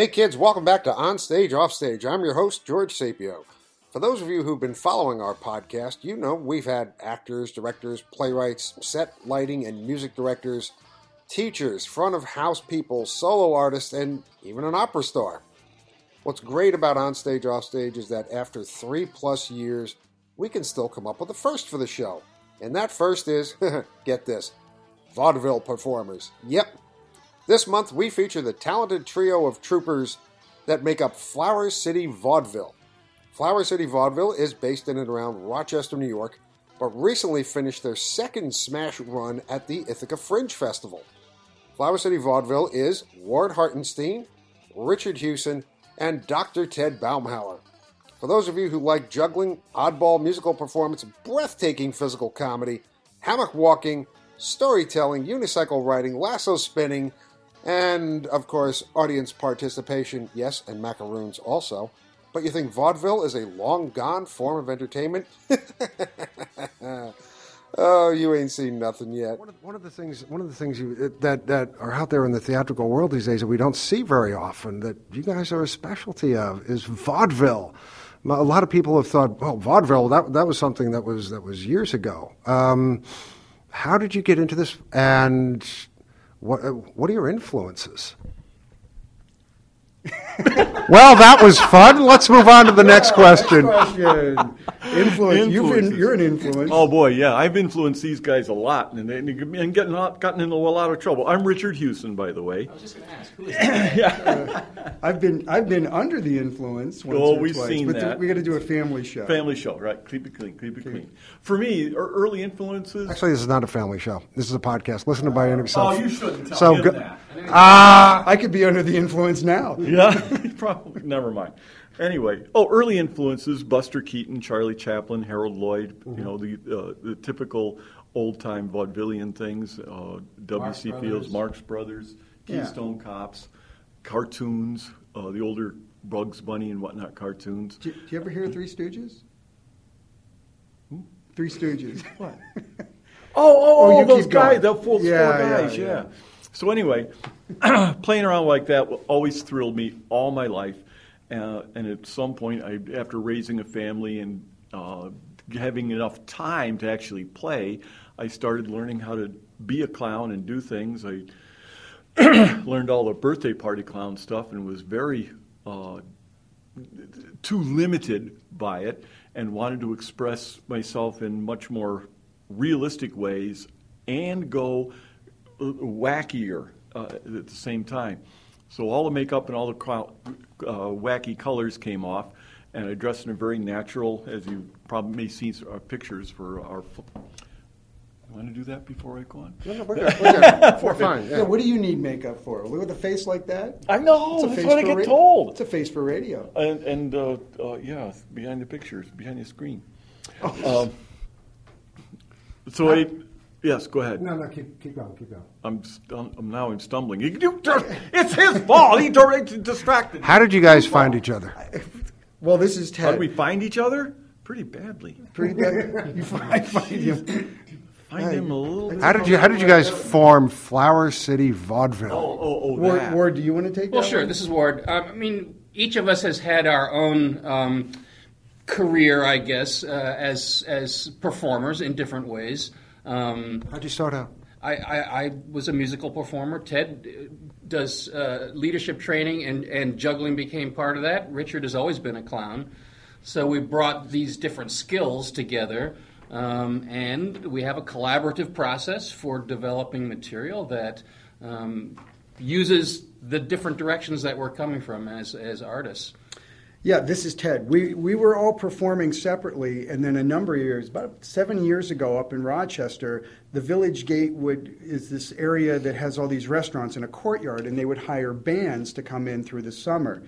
Hey kids, welcome back to On Stage, Off Stage. I'm your host, George Sapio. For those of you who've been following our podcast, you know we've had actors, directors, playwrights, set lighting and music directors, teachers, front of house people, solo artists, and even an opera star. What's great about On Stage, Off Stage is that after three plus years, we can still come up with a first for the show. And that first is, get this, vaudeville performers. Yep. This month we feature the talented trio of troopers that make up Flower City Vaudeville. Flower City Vaudeville is based in and around Rochester, New York, but recently finished their second smash run at the Ithaca Fringe Festival. Flower City Vaudeville is Ward Hartenstein, Richard Hughson, and Dr. Ted Baumhauer. For those of you who like juggling, oddball musical performance, breathtaking physical comedy, hammock walking, storytelling, unicycle riding, lasso spinning, and of course, audience participation, yes, and macaroons also. But you think vaudeville is a long gone form of entertainment? oh, you ain't seen nothing yet. One of, one of the things, one of the things you, that that are out there in the theatrical world these days that we don't see very often, that you guys are a specialty of, is vaudeville. A lot of people have thought, well, vaudeville that that was something that was that was years ago. Um, how did you get into this, and what uh, what are your influences? well, that was fun. Let's move on to the next question. question. Influence. You've been, you're an influence. Oh boy, yeah, I've influenced these guys a lot, and, and, and getting gotten into a lot of trouble. I'm Richard Hughson, by the way. I was just going to ask, who is that? yeah, uh, I've been I've been under the influence. Once oh, or we've twice, seen but that. we got to do a family show. Family show, right? Keep it clean, keep it clean. For me, early influences. Actually, this is not a family show. This is a podcast. Listen to by yourself. Oh, you shouldn't tell so him go, that. Ah, I could be under the influence now. Yeah, probably. Never mind. Anyway, oh, early influences: Buster Keaton, Charlie Chaplin, Harold Lloyd. Mm-hmm. You know the uh, the typical old time vaudevillian things. Uh, W.C. Fields, Marx Brothers, Keystone yeah. Cops, cartoons. Uh, the older Bugs Bunny and whatnot cartoons. Do, do you ever hear Three Stooges? Three Stooges. What? oh, oh, oh, those guys, the four, yeah, four guys, yeah. yeah. yeah. So anyway, playing around like that always thrilled me all my life. Uh, and at some point, I, after raising a family and uh, having enough time to actually play, I started learning how to be a clown and do things. I learned all the birthday party clown stuff and was very uh, too limited by it and wanted to express myself in much more realistic ways and go wackier uh, at the same time. So all the makeup and all the uh, wacky colors came off, and I dressed in a very natural, as you probably may see uh, pictures for our. You want to do that before I go on? No, no, we're good. We're, good. we're fine. Yeah. Yeah, what do you need makeup for? With a face like that? I know. It's a that's face what I get ra- told. It's a face for radio. And, and uh, uh, yeah, behind the pictures, behind the screen. Oh. Um, so I, yes, go ahead. No, no, keep, keep going, keep going. I'm, stum- I'm now I'm stumbling. You, you, it's his fault. He directed, distracted. How did you guys find each other? Well, this is Ted. How did we find each other? Pretty badly. Pretty bad. you find, find him. Find him a little. How did you How did you guys form Flower City Vaudeville? Oh, oh, oh, Ward, that. Ward, do you want to take Well, that sure. one? This is Ward. Um, I mean, each of us has had our own um, career, I guess, uh, as as performers in different ways. Um, How'd you start out? I, I, I was a musical performer. Ted does uh, leadership training, and, and juggling became part of that. Richard has always been a clown. So we brought these different skills together, um, and we have a collaborative process for developing material that um, uses the different directions that we're coming from as, as artists. Yeah, this is Ted. We we were all performing separately, and then a number of years, about seven years ago, up in Rochester, the Village Gate would is this area that has all these restaurants and a courtyard, and they would hire bands to come in through the summer.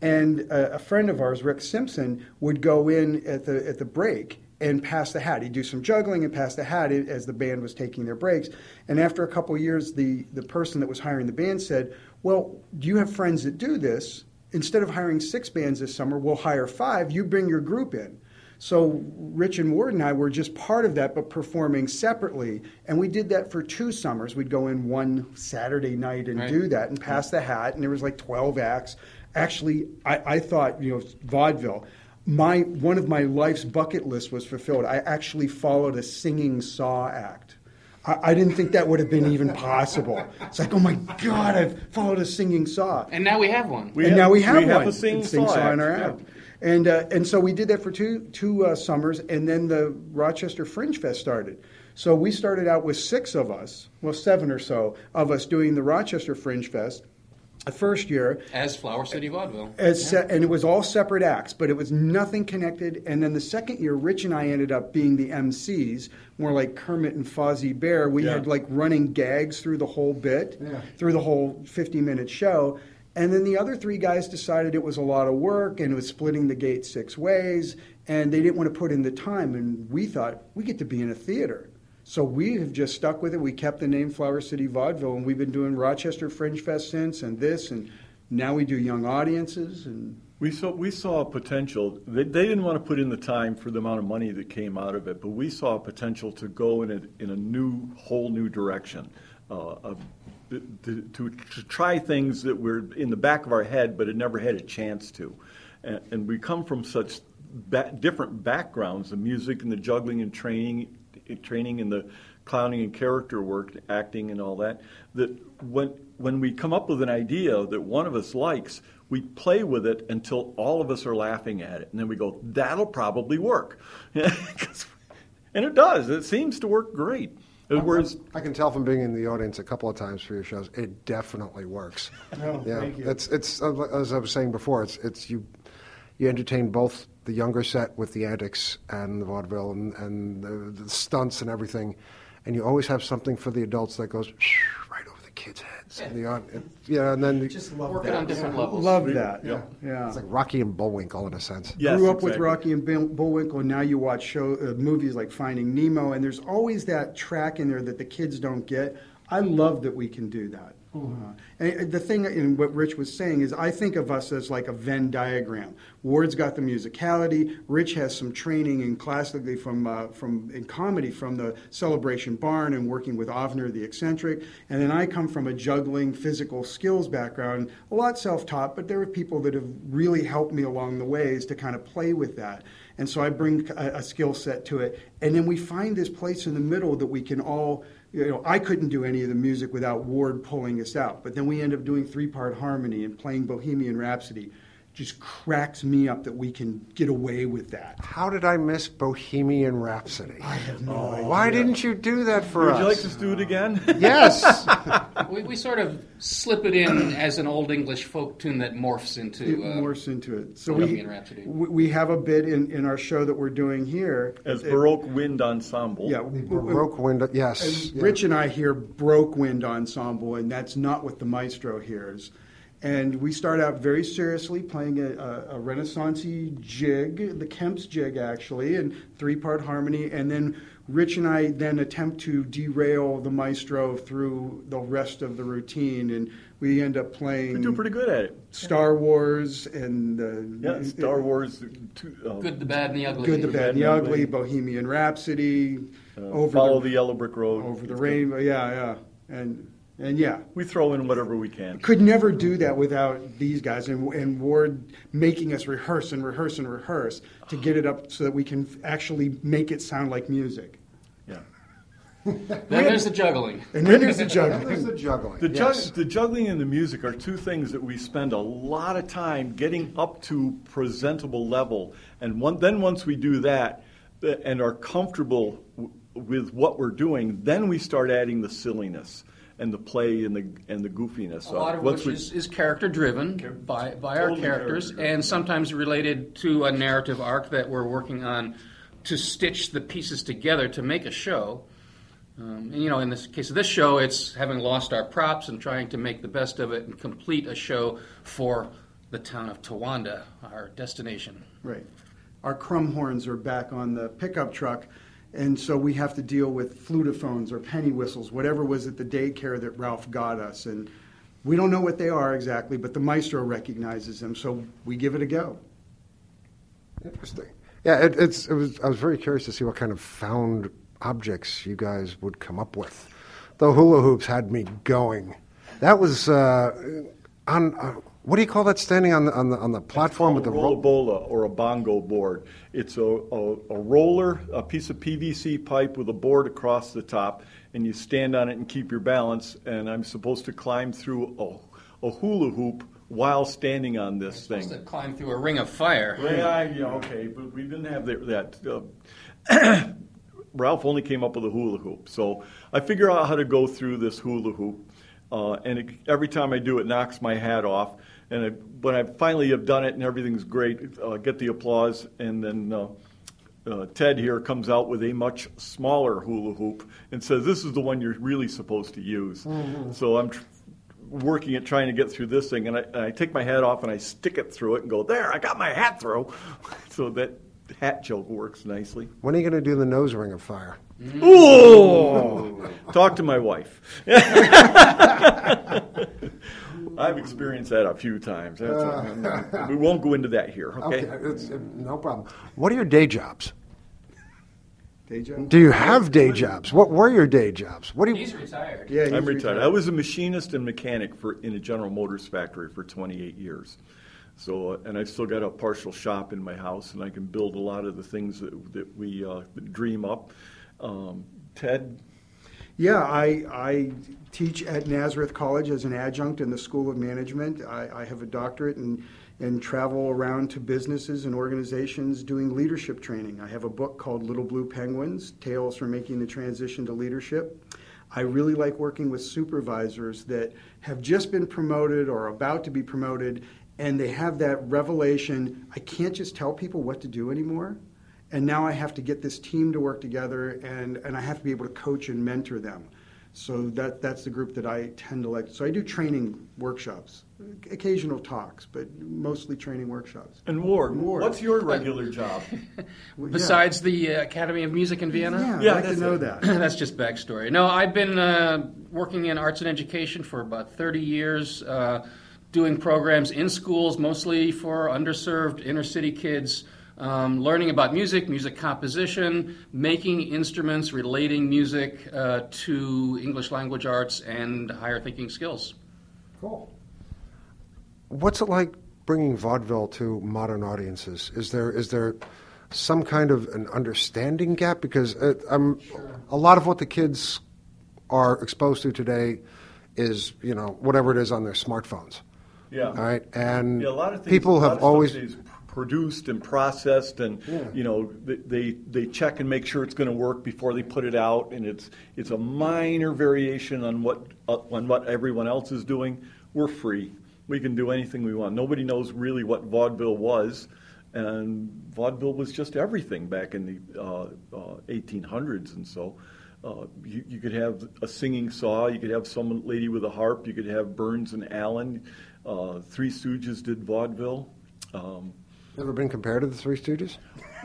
And a, a friend of ours, Rick Simpson, would go in at the at the break and pass the hat. He'd do some juggling and pass the hat as the band was taking their breaks. And after a couple years, the the person that was hiring the band said, "Well, do you have friends that do this?" Instead of hiring six bands this summer, we'll hire five. You bring your group in. So Rich and Ward and I were just part of that, but performing separately. And we did that for two summers. We'd go in one Saturday night and Right. do that and pass the hat, and there was like 12 acts. Actually, I, I thought, you know, vaudeville. My one of my life's bucket list was fulfilled. I actually followed a singing saw act. I, I didn't think that would have been even possible. It's like, oh my God, I've followed a singing saw And now we have one. We and have- now we have we have a singing, Sing saw saw in our act, act. And, uh, and so we did that for two, two uh, summers, and then the Rochester Fringe Fest started. So we started out with six of us, well, seven or so of us doing the Rochester Fringe Fest. The first year, As Flower City Vaudeville. as se- and it was all separate acts, but it was nothing connected. And then the second year, Rich and I ended up being the MCs, more like Kermit and Fozzie Bear. We Yeah. had like running gags through the whole bit, through the whole 50 minute show. And then the other three guys decided it was a lot of work and it was splitting the gate six ways, and they didn't want to put in the time. And we thought, we get to be in a theater. So we have just stuck with it. We kept the name Flower City Vaudeville, and we've been doing Rochester Fringe Fest since, and this, and now we do young audiences, and We saw we saw a potential. They, they didn't want to put in the time for the amount of money that came out of it, but we saw a potential to go in a in a new whole new direction, uh, of, to, to, to try things that were in the back of our head but had never had a chance to, and, and we come from such ba- different backgrounds: the music and the juggling and training, training and the clowning and character work, acting and all that. That when when we come up with an idea that one of us likes, we play with it until all of us are laughing at it, and then we go, "That'll probably work. and it does. It seems to work great. Whereas I can tell from being in the audience a couple of times for your shows, it definitely works. Oh, yeah, thank you. it's it's uh, as I was saying before, it's it's you you entertain both the younger set with the antics and the vaudeville and, and the, the stunts and everything, and you always have something for the adults that goes right over the kids' heads. And the, au- yeah, and then the, just love Working that. on different levels. Love that. Yeah. yeah. it's like Rocky and Bullwinkle in a sense. Yes, Grew up with. Rocky and Bullwinkle, and now you watch show uh, movies like Finding Nemo, and there's always that track in there that the kids don't get. I love that we can do that. Uh, and the thing in what Rich was saying is, I think of us as like a Venn diagram. Ward's got the musicality. Rich has some training in classically from uh, from in comedy from the Celebration Barn and working with Avner the eccentric. And then I come from a juggling physical skills background, a lot self-taught, but there are people that have really helped me along the ways to kind of play with that. And so I bring a, a skill set to it, and then we find this place in the middle that we can all you know, I couldn't do any of the music without Ward pulling us out. But then we end up doing three part harmony and playing Bohemian Rhapsody. Just cracks me up that we can get away with that. How did I miss Bohemian Rhapsody? I have no oh, idea. Why didn't you do that for Would us? Would you like us to do it again? Yes. We, we sort of slip it in as an old English folk tune that morphs It into. Uh, morphs into it. So we, Rhapsody. we we have a bit in, in our show that we're doing here. As It- Baroque Wind Ensemble. Yeah, Baroque window. Yes. And yeah. Rich and I hear Broke Wind Ensemble, and that's not what the maestro hears. And we start out very seriously playing a, a, a Renaissancey jig, the Kemp's jig actually, and three part harmony. And then Rich and I then attempt to derail the maestro through the rest of the routine, and we end up playing We do pretty good at it. Star Wars and uh, Yeah, Star Wars. Two, uh, good, the bad, and the ugly. Good, the Bad, and the Ugly, Bohemian Rhapsody, uh, over follow the, the, Yellow Brick Road. over the It's rainbow. Yeah, yeah, and and yeah. We throw in whatever we can. could never do that without these guys and, and Ward making us rehearse and rehearse and rehearse to get it up so that we can actually make it sound like music. Yeah. Then there's the juggling. And then there's the juggling. there's the juggling. The, yes. jug, the juggling and the music are two things that we spend a lot of time getting up to presentable level, and one, then once we do that uh, and are comfortable w- with what we're doing, then we start adding the silliness and the play and the and the goofiness. A lot of Once which we- is, is character driven by, by our characters character-driven. and sometimes related to a narrative arc that we're working on to stitch the pieces together to make a show. Um, and, you know, in this case of this show, it's having lost our props and trying to make the best of it and complete a show for the town of Tawanda, our destination. Right. Our crumhorns are back on the pickup truck, and so we have to deal with flutophones or penny whistles, whatever was at the daycare that Ralph got us. And we don't know what they are exactly, but the maestro recognizes them, so we give it a go. Interesting. Yeah, it, it's. It was. I was very curious to see what kind of found objects you guys would come up with. The hula hoops had me going. That was uh, on. Uh, what do you call that? Standing on the on the on the platform with the roll rollabola or a bongo board. It's a, a, a roller, a piece of PVC pipe with a board across the top, and you stand on it and keep your balance. And I'm supposed to climb through a, a hula hoop while standing on this You're thing. supposed to climb through a ring of fire. Yeah, yeah, okay, but we didn't have that. that uh, Ralph only came up with a hula hoop, so I figure out how to go through this hula hoop, uh, and it, every time I do, it knocks my hat off. And I, when I finally have done it and everything's great, uh, get the applause, and then uh, uh, Ted here comes out with a much smaller hula hoop and says, "This is the one you're really supposed to use." So I'm. Tr- working at trying to get through this thing, and I, and I take my hat off and I stick it through it and go, There, I got my hat through. so that hat joke works nicely. When are you going to do the nose ring of fire? Oh! Talk to my wife. I've experienced that a few times. That's we won't go into that here, okay? it's, uh, no problem. What are your day jobs? Day job? Do you have day jobs? What were your day jobs? What do you? He's retired. Yeah, he's I'm retired. I was a machinist and mechanic for in a General Motors factory for 28 years. So, uh, and I've still got a partial shop in my house, and I can build a lot of the things that, that we uh, dream up. Um, Ted, Yeah, I, I teach at Nazareth College as an adjunct in the School of Management. I, I have a doctorate and, and travel around to businesses and organizations doing leadership training. I have a book called Little Blue Penguins Tales for Making the Transition to Leadership. I really like working with supervisors that have just been promoted or about to be promoted, and they have that revelation I can't just tell people what to do anymore and now I have to get this team to work together, and, and I have to be able to coach and mentor them. So that that's the group that I tend to like. So I do training workshops, occasional talks, but mostly training workshops. and Ward, Ward. what's your regular job? Besides the uh, Academy of Music in Vienna? yeah, Yeah, I like to know it. that. That's just backstory. No, I've been uh, working in arts and education for about 30 years, uh, doing programs in schools, mostly for underserved inner city kids, um, learning about music, music composition, making instruments, relating music uh, to English language arts and higher thinking skills. Cool. What's it like bringing vaudeville to modern audiences? Is there is there some kind of an understanding gap? Because it, um, a lot of what the kids are exposed to today is you know whatever it is on their smartphones. Yeah. All right, and Yeah, a lot of things, people have always produced and processed, and you know they, they they check and make sure it's going to work before they put it out, and it's it's a minor variation on what uh, on what everyone else is doing. We're free. We can do anything we want. Nobody knows really what vaudeville was, and vaudeville was just everything back in the uh, uh, 1800s, and so. Uh, you, you could have a singing saw, you could have some lady with a harp, you could have Burns and Allen. Uh, Three Stooges did vaudeville. Um, ever been compared to the Three Stooges.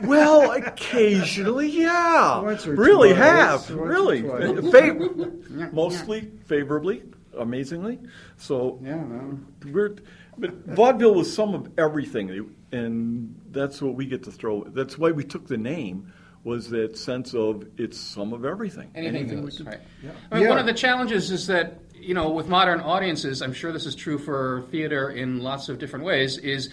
well, occasionally, yeah. Once or really twice. have. Once or really. twice. Fa- mostly favorably, amazingly. So Yeah, no. we're, but vaudeville was some of everything, and that's what we get to throw. That's why we took the name. Was that sense of it's some of everything? Anything we goes, could- right. I mean, Yeah. One of the challenges is that you know, with modern audiences, I'm sure this is true for theater in lots of different ways, is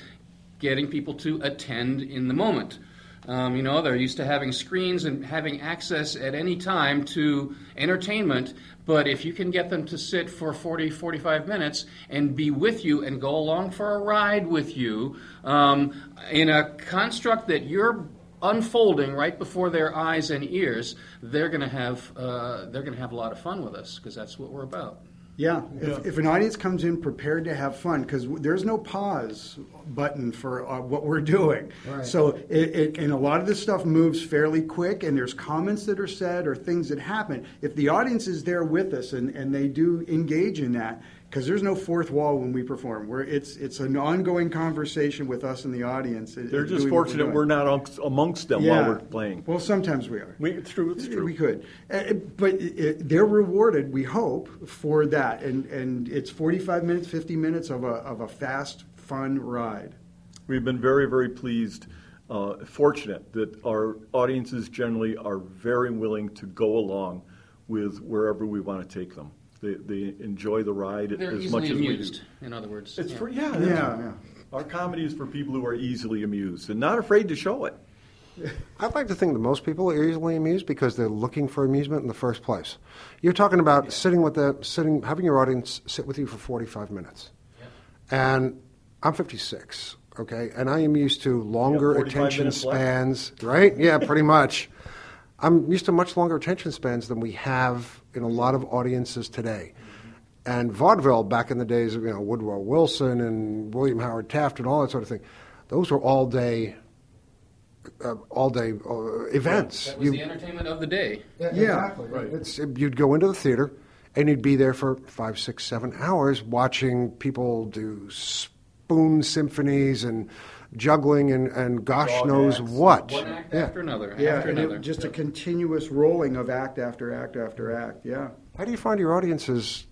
getting people to attend in the moment. Um, you know, they're used to having screens and having access at any time to entertainment, but if you can get them to sit for 40, 45 minutes and be with you and go along for a ride with you um, in a construct that you're unfolding right before their eyes and ears, they're going to have uh, they're going to have a lot of fun with us because that's what we're about. Yeah, if, if an audience comes in prepared to have fun, because there's no pause button for uh, what we're doing. So, it, it, and a lot of this stuff moves fairly quick, and there's comments that are said or things that happen. If the audience is there with us and, and they do engage in that, because there's no fourth wall when we perform. We're, it's, it's an ongoing conversation with us and the audience. They're just fortunate we're not amongst- them yeah. while we're playing. Well, sometimes we are. We, it's true. It's true. We could, uh, but it, they're rewarded. We hope for that, and and it's forty five minutes, fifty minutes of a of a fast, fun ride. We've been very, very pleased uh, fortunate that our audiences generally are very willing to go along with wherever we want to take them. They, they enjoy the ride They're as easily much as amused, we do. in other words. It's Yeah. for yeah, Yeah, yeah. Our comedy is for people who are easily amused and not afraid to show it. I'd like to think that most people are easily amused because they're looking for amusement in the first place. You're talking about sitting with the sitting, having your audience sit with you for 45 minutes, yeah. and I'm 56, okay, and I am used to longer attention minutes left. spans, right? Yeah, pretty much. I'm used to much longer attention spans than we have in a lot of audiences today. And vaudeville back in the days of you know Woodrow Wilson and William Howard Taft and all that sort of thing, those were all day, uh, all day uh, events. That was the entertainment of the day. Yeah, Yeah. exactly. It's, you'd go into the theater and you'd be there for five, six, seven hours watching people do spoon symphonies and juggling and, and gosh Dog knows acts. what. One act Yeah. after another, Yeah, after and another. it, just a continuous rolling of act after act after act. Yeah. How do you find your audiences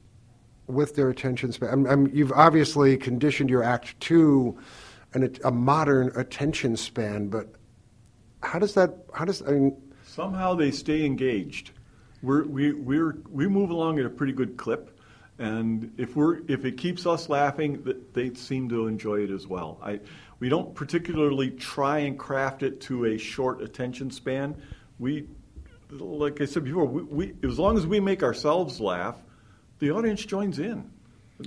with their attention span? I'm, I'm, you've obviously conditioned your act to an, a modern attention span, but how does that? How does I mean? Somehow they stay engaged. We're, we we're, we move along at a pretty good clip, and if we're if it keeps us laughing, they seem to enjoy it as well. I we don't particularly try and craft it to a short attention span. We, like I said before, we, we as long as we make ourselves laugh, the audience joins in. We're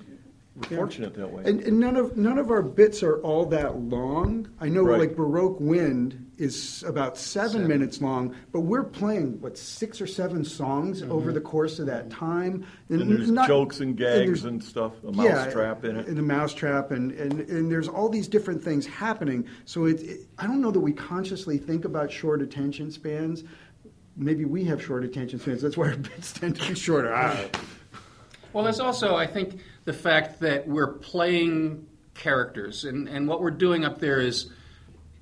Yeah. fortunate that way. And, and none of none of our bits are all that long. I know Right. like Baroque Wind is about seven, Seven. minutes long, but we're playing what six or seven songs mm-hmm. over the course of that mm-hmm. time. and there's not- jokes and gags there's- and, stuff, a yeah, mousetrap in it. and a mousetrap, and, and, and there's all these different things happening. So it, it, I don't know that we consciously think about short attention spans. Maybe we have short attention spans. That's why our bits tend to be shorter. I. Well, there's also, I think, the fact that we're playing characters, and, and what we're doing up there is i- i-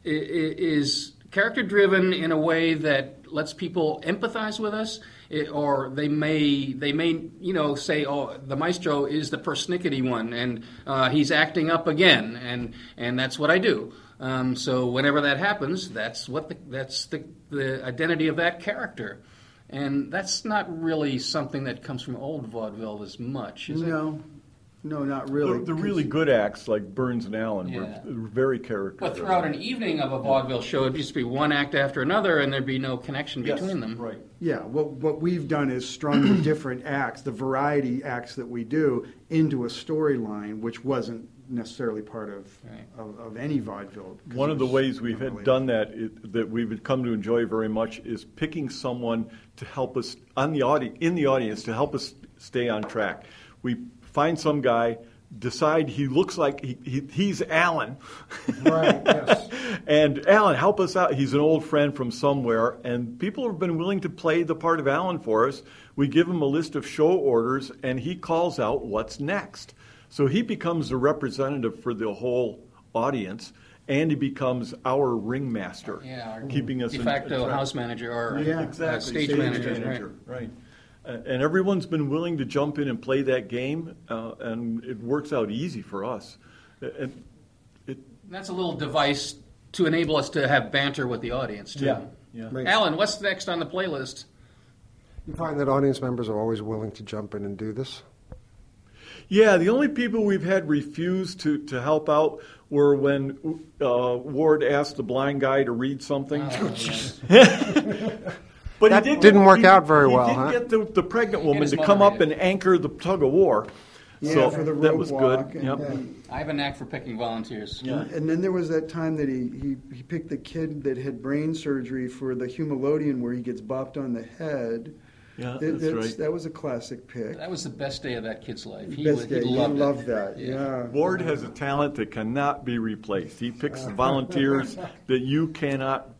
is character driven in a way that lets people empathize with us, i- or they may they may you know say, oh, the maestro is the persnickety one, and uh, he's acting up again, and and that's what I do. Um, so whenever that happens, that's what the, that's the the identity of that character. And that's not really something that comes from old vaudeville as much, is it? No, no, not really. The, the really good acts like Burns and Allen Yeah. were, were very character. But throughout an evening of a vaudeville show, it'd just be one act after another, and there'd be no connection between them. Right. Yeah, what, what we've done is strung the different acts, the variety acts that we do, into a storyline, which wasn't necessarily part of, Right. of, of any vaudeville. One of the ways we've had done that it, that we've come to enjoy very much is picking someone to help us on the audi- in the audience to help us stay on track. We find some guy, decide he looks like he, he, he's Alan, Right. Yes. and Alan, help us out. He's an old friend from somewhere, and people have been willing to play the part of Alan for us. We give him a list of show orders, and he calls out what's next. So he becomes the representative for the whole audience, and he becomes our ringmaster, Yeah, our keeping us de in- facto attract- house manager or Yeah, uh, exactly stage, manager. right. right? And everyone's been willing to jump in and play that game, uh, and it works out easy for us. And it, That's a little device to enable us to have banter with the audience too. Yeah, yeah. Right. Alan, what's next on the playlist? You find that audience members are always willing to jump in and do this? Yeah, the only people we've had refuse to, to help out were when uh, Ward asked the blind guy to read something. Oh, yeah. but That he did didn't work he- out very he well, did huh? get the, the pregnant woman to come up and anchor the tug of war. Yeah, so for the that was walk good. Yep. then- I have a knack for picking volunteers. Yeah. And then there was that time that he, he, he picked the kid that had brain surgery for the Humalodian where he gets bopped on the head. Yeah, That- that's right. That was a classic pick. That was the best day of that kid's life. He, Best would, day. he He loved, loved that. Yeah. Ward has a talent that cannot be replaced. He picks volunteers that you cannot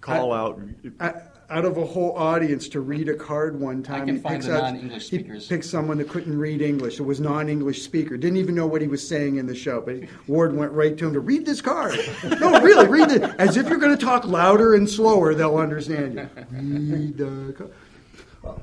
call out. I- out of a whole audience to read a card one time. can he find picks the out- non-English he speakers. picked someone that couldn't read English. It was non-English speaker. Didn't even know what he was saying in the show. But Ward went right to him to read this card. no, really, read it. As if you're going to talk louder and slower, they'll understand you. Read the card.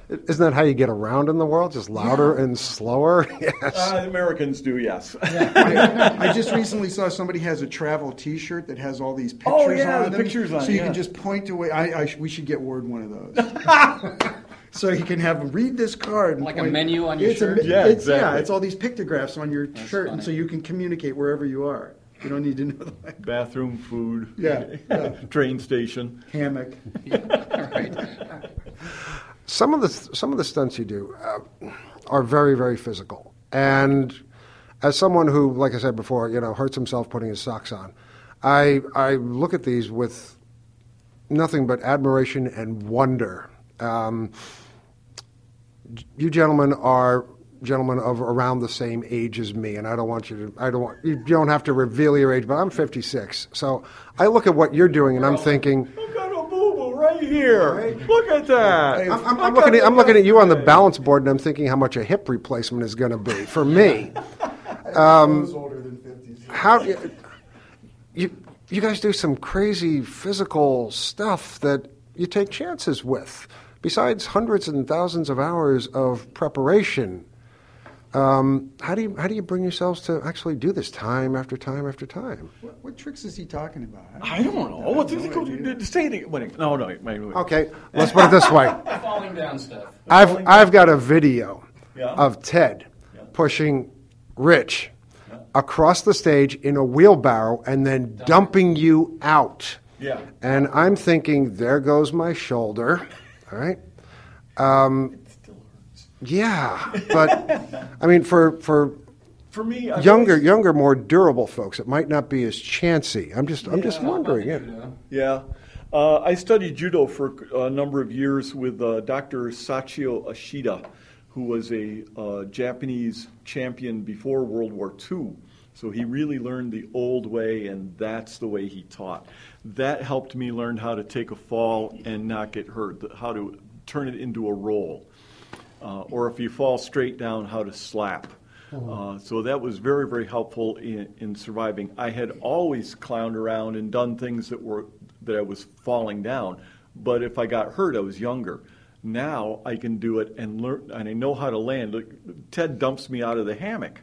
Isn't that how you get around in the world? Just louder and slower? Yes. Uh, Americans do, yes. I, I just recently saw somebody has a travel T-shirt that has all these pictures Oh, yeah, on the them. pictures on so you yeah. can just point away. I, I we should get Ward one of those. so you can have them read this card. And Like a menu on your It's shirt? me- Yeah, it's, yeah, it's all these pictographs on your shirt, and so you can communicate wherever you are. You don't need to know the language. Bathroom, food, Yeah, yeah. train station. hammock. right. some of the some of the stunts you do uh, are very very physical and as someone who like i said before you know hurts himself putting his socks on i i look at these with nothing but admiration and wonder um, you gentlemen are gentlemen of around the same age as me and i don't want you to i don't want you don't have to reveal your age but i'm 56 so i look at what you're doing and i'm thinking I got a boo right here. Look at that. I'm, I'm, I'm looking at, I'm looking at you on the balance board, and I'm thinking how much a hip replacement is going to be for me. Um, I was older than 50. How you you guys do some crazy physical stuff that you take chances with. Besides hundreds and thousands of hours of preparation, um, how do you how do you bring yourselves to actually do this time after time after time? What, what tricks is he talking about? I don't know. What did no he idea. go say it again. No, no, wait, wait, wait. Okay, let's put it this way. Falling down stuff. I've I've got a video Yeah. of Ted Yeah. pushing Rich across the stage in a wheelbarrow and then dumping you out. Yeah. And I'm thinking, there goes my shoulder. All right. Um, yeah, but I mean, for for For me, I've younger always- younger, more durable folks, it might not be as chancy. I'm just I'm just wondering. Yeah. Yeah. Uh, I studied judo for a number of years with uh, Dr. Sachio Ashida, who was a uh, Japanese champion before World War II. So he really learned the old way, and that's the way he taught. That helped me learn how to take a fall and not get hurt, how to turn it into a roll, uh, or if you fall straight down, how to slap. Uh, so that was very, very helpful in, in surviving. I had always clowned around and done things that were that I was falling down, but if I got hurt, I was younger. Now I can do it and learn, and I know how to land. Like, Ted dumps me out of the hammock,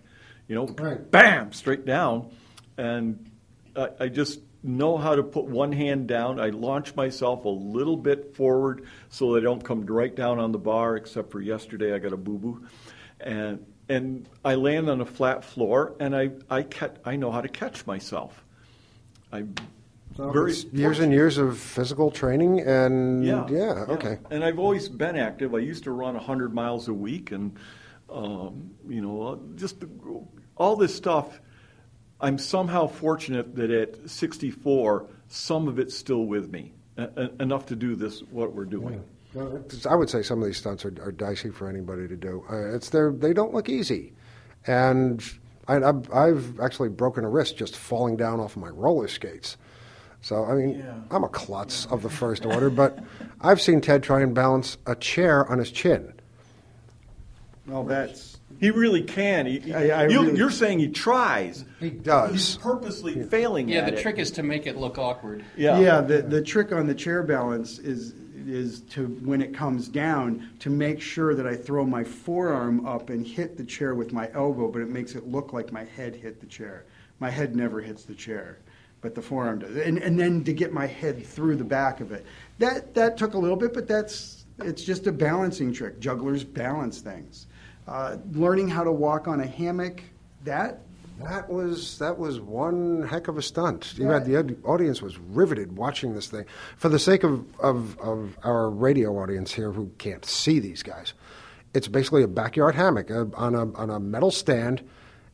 you know, Right. bam, straight down, and I, I just know how to put one hand down. I launch myself a little bit forward so that I don't come right down on the bar. Except for yesterday, I got a boo boo, and and I land on a flat floor, and I I catch, I know how to catch myself. I very It's years and years of physical training, and yeah, yeah, okay. And I've always been active. I used to run 100 miles a week, and um, you know, just all this stuff. I'm somehow fortunate that at 64, some of it's still with me, e- enough to do this what we're doing. Well, I would say some of these stunts are, are dicey for anybody to do. Uh, it's they don't look easy, and I, I've, I've actually broken a wrist just falling down off of my roller skates. So I mean, Yeah. I'm a klutz of the first order, but I've seen Ted try and balance a chair on his chin. Well, that's He really can. He, he- I- I you, really- you're saying he tries. He does. He's does. purposely failing Yeah, at the it. trick is to make it look awkward. Yeah. yeah. the the trick on the chair balance is is to when it comes down to make sure that I throw my forearm up and hit the chair with my elbow, but it makes it look like my head hit the chair. My head never hits the chair, but the forearm does. And and then to get my head through the back of it. That that took a little bit, but that's it's just a balancing trick. Jugglers balance things. Uh, learning how to walk on a hammock, that That was that was one heck of a stunt. You had the audience was riveted watching this thing. For the sake of, of, of our radio audience here who can't see these guys, it's basically a backyard hammock uh, on a on a metal stand,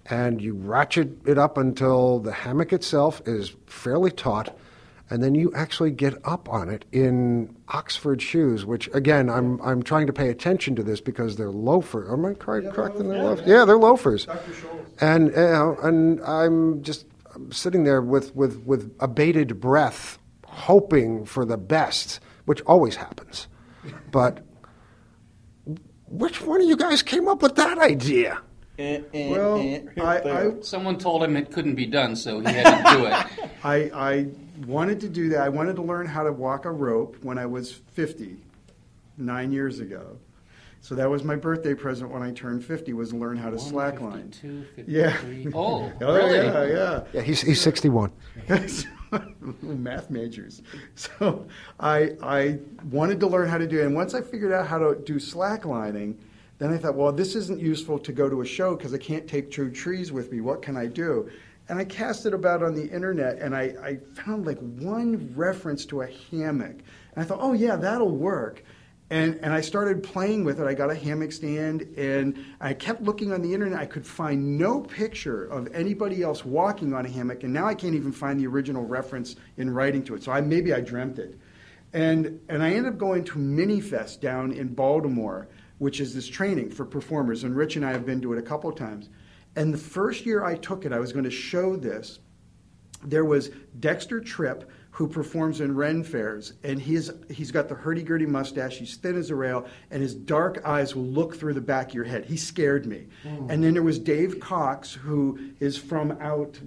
and you ratchet it up until the hammock itself is fairly taut, and then you actually get up on it in Oxford shoes. Which again, I'm I'm trying to pay attention to this because they're loafers. Am I correct? correct in their loafers? Yeah, they're loafers. And you know, and I'm just I'm sitting there with, with, with abated breath, hoping for the best, which always happens. But which one of you guys came up with that idea? Eh, eh, eh, well, I, I Someone told him it couldn't be done, so he had to do it. I, I wanted to do that. I wanted to learn how to walk a rope when I was 50, nine years ago. So that was my birthday present when I turned 50 was learn how to slackline. 152, Yeah. Oh, Oh really? yeah, yeah. Yeah, he's, he's 61. math majors. So I I wanted to learn how to do it, and once I figured out how to do slacklining, then I thought, well, this isn't useful to go to a show because I can't take true trees with me. What can I do? And I cast it about on the internet, and I, I found like one reference to a hammock, and I thought, oh yeah, that'll work. And, and I started playing with it. I got a hammock stand, and I kept looking on the internet. I could find no picture of anybody else walking on a hammock, and now I can't even find the original reference in writing to it. So I, maybe I dreamt it. And, and I ended up going to Minifest down in Baltimore, which is this training for performers. And Rich and I have been to it a couple of times. And the first year I took it, I was going to show this. There was Dexter Tripp, who performs in Ren fairs, and he's he's got the hurdy-gurdy mustache. He's thin as a rail, and his dark eyes will look through the back of your head. He scared me. And then there was Dave Cox, who is from out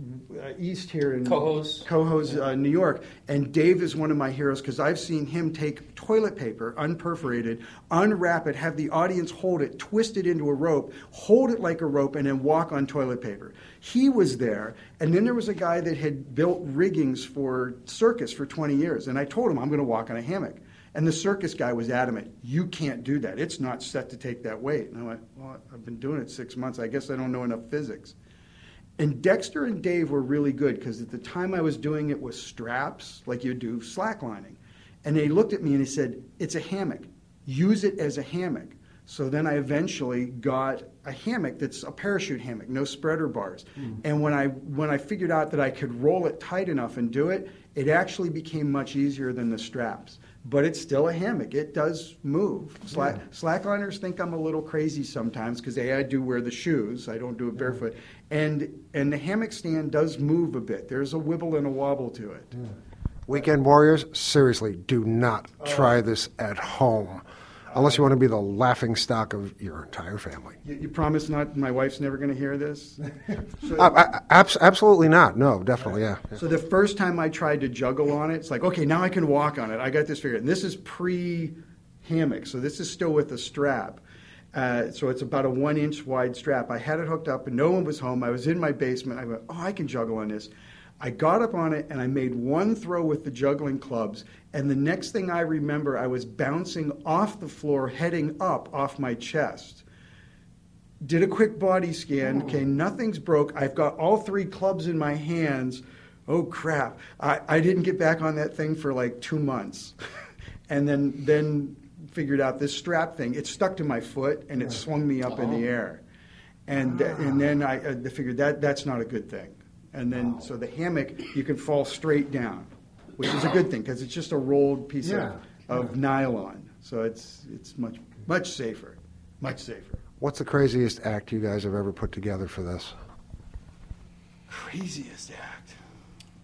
uh, east here in Cohoes. Cohoes, uh, New York. And Dave is one of my heroes because I've seen him take toilet paper, unperforated, unwrap it, have the audience hold it, twist it into a rope, hold it like a rope, and then walk on toilet paper. He was there. And then there was a guy that had built riggings for circus for 20 years. And I told him, I'm going to walk on a hammock. And the circus guy was adamant, you can't do that. It's not set to take that weight. And I went, well, I've been doing it six months. I guess I don't know enough physics. And Dexter and Dave were really good because at the time I was doing it with straps, like you do slacklining. And they looked at me and they said, It's a hammock. Use it as a hammock. So then I eventually got a hammock that's a parachute hammock, no spreader bars. Mm. And when I when I figured out that I could roll it tight enough and do it, it actually became much easier than the straps. But it's still a hammock. It does move. Slack, Slackliners think I'm a little crazy sometimes because I do wear the shoes. I don't do it barefoot, and and the hammock stand does move a bit. There's a wibble and a wobble to it. Weekend Warriors, seriously, do not try this at home unless you want to be the laughing stock of your entire family. You, you promise not? My wife's never going to hear this. So, Uh, I- abs- absolutely not. No, definitely, yeah. so the first time I tried to juggle on it, it's like, okay, now I can walk on it. I got this figured. And this is pre hammock, so this is still with a strap. Uh, so it's about a one inch wide strap. I had it hooked up, and no one was home. I was in my basement. I went, oh, I can juggle on this. I got up on it and I made one throw with the juggling clubs. And the next thing I remember, I was bouncing off the floor, heading up off my chest. Did a quick body scan. Oh. Okay, nothing's broke. I've got all three clubs in my hands. Oh crap! I, I didn't get back on that thing for like two months, and then then figured out this strap thing. It stuck to my foot and it swung me up in the oh. air, and and then I, I figured that that's not a good thing. And then so the hammock you can fall straight down, which is a good thing because it's just a rolled piece Yeah, of, of nylon. So it's it's much much safer, much safer. What's the craziest act you guys have ever put together for this? Craziest act.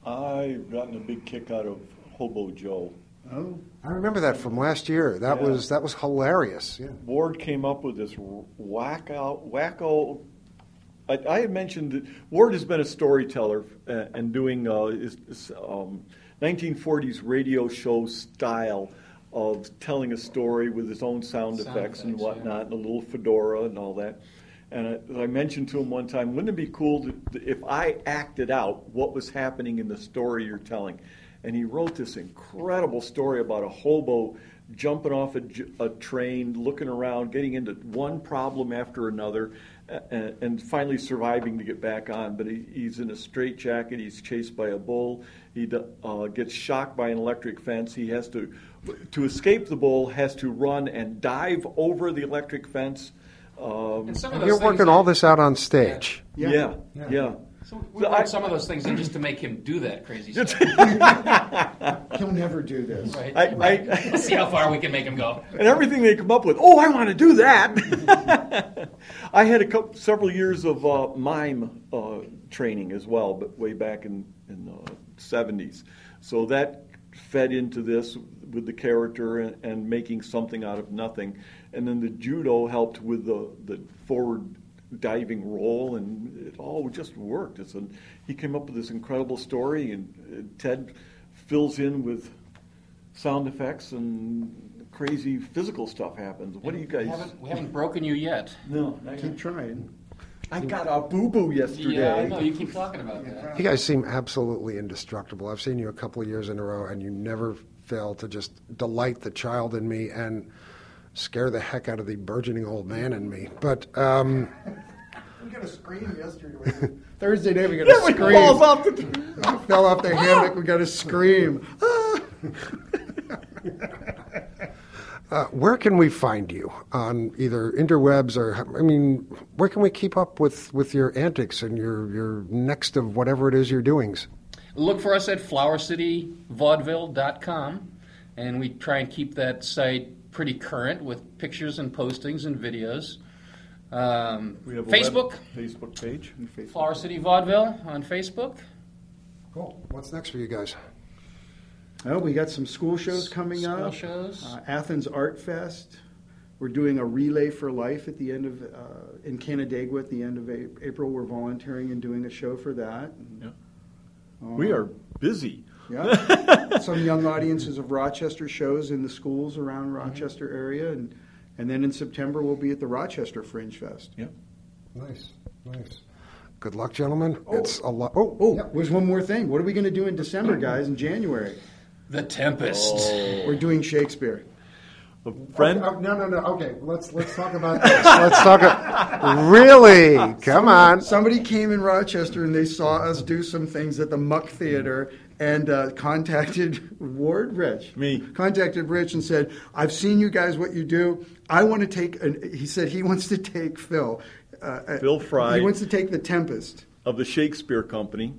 I've gotten a big kick out of Hobo Joe. Oh, I remember that from last year. That Yeah. was that was hilarious. Yeah. Ward came up with this whack out, wacko. I, I had mentioned that Ward has been a storyteller uh, and doing uh, his, his, um, 1940s radio show style of telling a story with his own sound, Sound effects and effects, yeah. whatnot, and a little fedora and all that. And I, I mentioned to him one time, wouldn't it be cool to, if I acted out what was happening in the story you're telling? And he wrote this incredible story about a hobo jumping off a train, looking around, getting into one problem after another, and, and finally surviving to get back on. But he, he's in a straitjacket. He's chased by a bull. He uh, gets shocked by an electric fence. He has to, to escape the bull, has to run and dive over the electric fence. Um, And some of those You're things working all this out on stage. yeah, yeah. So we So I- some of those things in just to make him do that crazy stuff. he'll never do this. Right? I, I, Let's see how far we can make him go. and everything they come up with. Oh, I want to do that. I had a couple, several years of uh, mime uh, training as well, but way back in in the seventies. So that fed into this with the character and, and making something out of nothing. And then the judo helped with the the forward diving roll, and it all just worked. It's an, he came up with this incredible story, and uh, Ted fills in with sound effects and crazy physical stuff happens. What do you guys? We haven't, we haven't broken you yet. No, not Keep yet. trying. I got a boo boo yesterday. Yeah, I know. You keep talking about that. You guys seem absolutely indestructible. I've seen you a couple of years in a row, and you never fail to just delight the child in me and scare the heck out of the burgeoning old man in me. But um, We got a scream yesterday. Thursday night we got a Yeah, when scream. he falls off the. Fell off the hammock. We got a scream. uh, where can we find you on either interwebs or I mean, where can we keep up with, with your antics and your your next of whatever it is you're doing? Look for us at flowercityvaudeville.com, and we try and keep that site pretty current with pictures and postings and videos. Um, We have a Facebook, web- Facebook page. Flower City Vaudeville on Facebook. Cool. What's next for you guys? Oh, we got some school shows coming up. School up. shows. Uh, Athens Art Fest. We're doing a relay for life at the end of uh, in Canandaigua at the end of A- April. We're volunteering and doing a show for that. Yeah. Um, We are busy. Yeah. Some young audiences of Rochester shows in the schools around Mm-hmm. Rochester area, and and then in September we'll be at the Rochester Fringe Fest. Yeah. Nice, nice. Good luck, gentlemen. It's a lot. Oh, Oh, yeah. there's one more thing. What are we going to do in December, guys? In January, The Tempest. Oh. we're doing Shakespeare. A friend. Oh, no, no, no. Okay, let's let's talk about this. let's talk. a- really? Come on. Somebody came in Rochester and they saw us do some things at the Muck Theater and uh, contacted Ward Rich. Me. Contacted Rich and said, I've seen you guys, what you do. I want to take, an, he said he wants to take Phil. Uh, Phil Fry. He wants to take The Tempest. of the Shakespeare Company.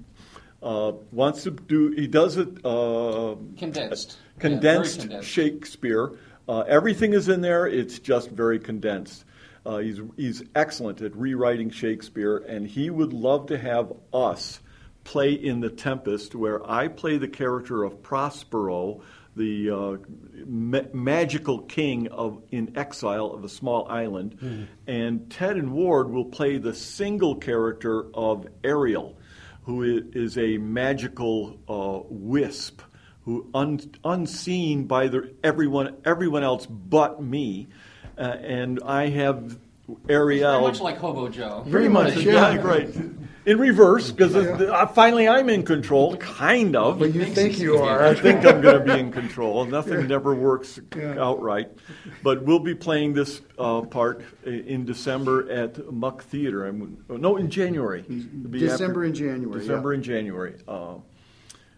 Uh, wants to do. He does it uh, Condensed. Yeah, condensed, condensed. Shakespeare. Uh, everything is in there. It's just very condensed. Uh, he's he's excellent at rewriting Shakespeare, and he would love to have us play in the Tempest, where I play the character of Prospero, the uh, ma- magical king of in exile of a small island, and Ted and Ward will play the single character of Ariel, who is a magical uh, wisp who un, unseen by the, everyone everyone else but me, uh, and I have Ariel. Very much like Hobo Joe. Very much, yeah, yeah. Right. In reverse, because finally I'm in control, kind of. But you think you are. I think I'm going to be in control. Nothing never works Yeah. outright. But we'll be playing this uh, part in December at Muck Theater. I'm, no, in January. December after- and January, December yeah. and January. Uh,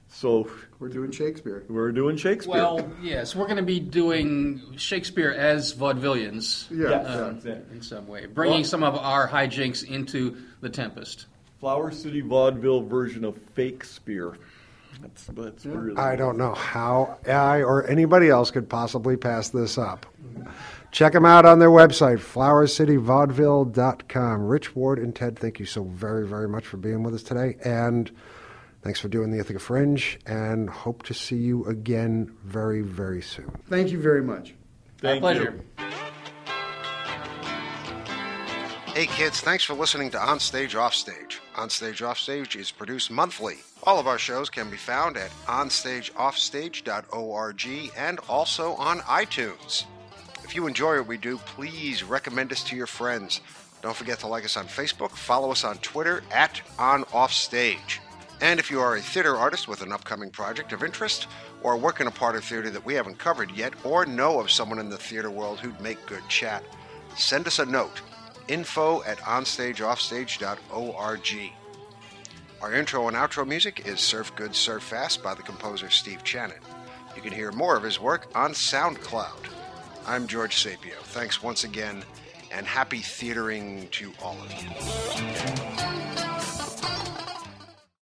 so We're doing Shakespeare. we're doing Shakespeare. Well, yes, we're going to be doing Shakespeare as vaudevillians Yeah. Yes. um, Yeah. in some way, bringing Well- some of our hijinks into the Tempest. Flower City vaudeville version of Fake Spear. That's, that's really. I don't know how I or anybody else could possibly pass this up. Check them out on their website, flowercityvaudeville.com. Rich Ward and Ted, thank you so very, very much for being with us today. And thanks for doing the Ithaca Fringe. And hope to see you again very, very soon. Thank you very much. Thank pleasure. you. Hey kids, thanks for listening to Onstage Offstage. Onstage Offstage is produced monthly. All of our shows can be found at onstageoffstage.org and also on iTunes. If you enjoy what we do, please recommend us to your friends. Don't forget to like us on Facebook, follow us on Twitter at OnOffStage. And if you are a theater artist with an upcoming project of interest, or work in a part of theater that we haven't covered yet, or know of someone in the theater world who'd make good chat, send us a note info at onstageoffstage.org. Our intro and outro music is Surf Good Surf Fast by the composer Steve Channon. You can hear more of his work on SoundCloud. I'm George Sapio. Thanks once again, and happy theatering to all of you.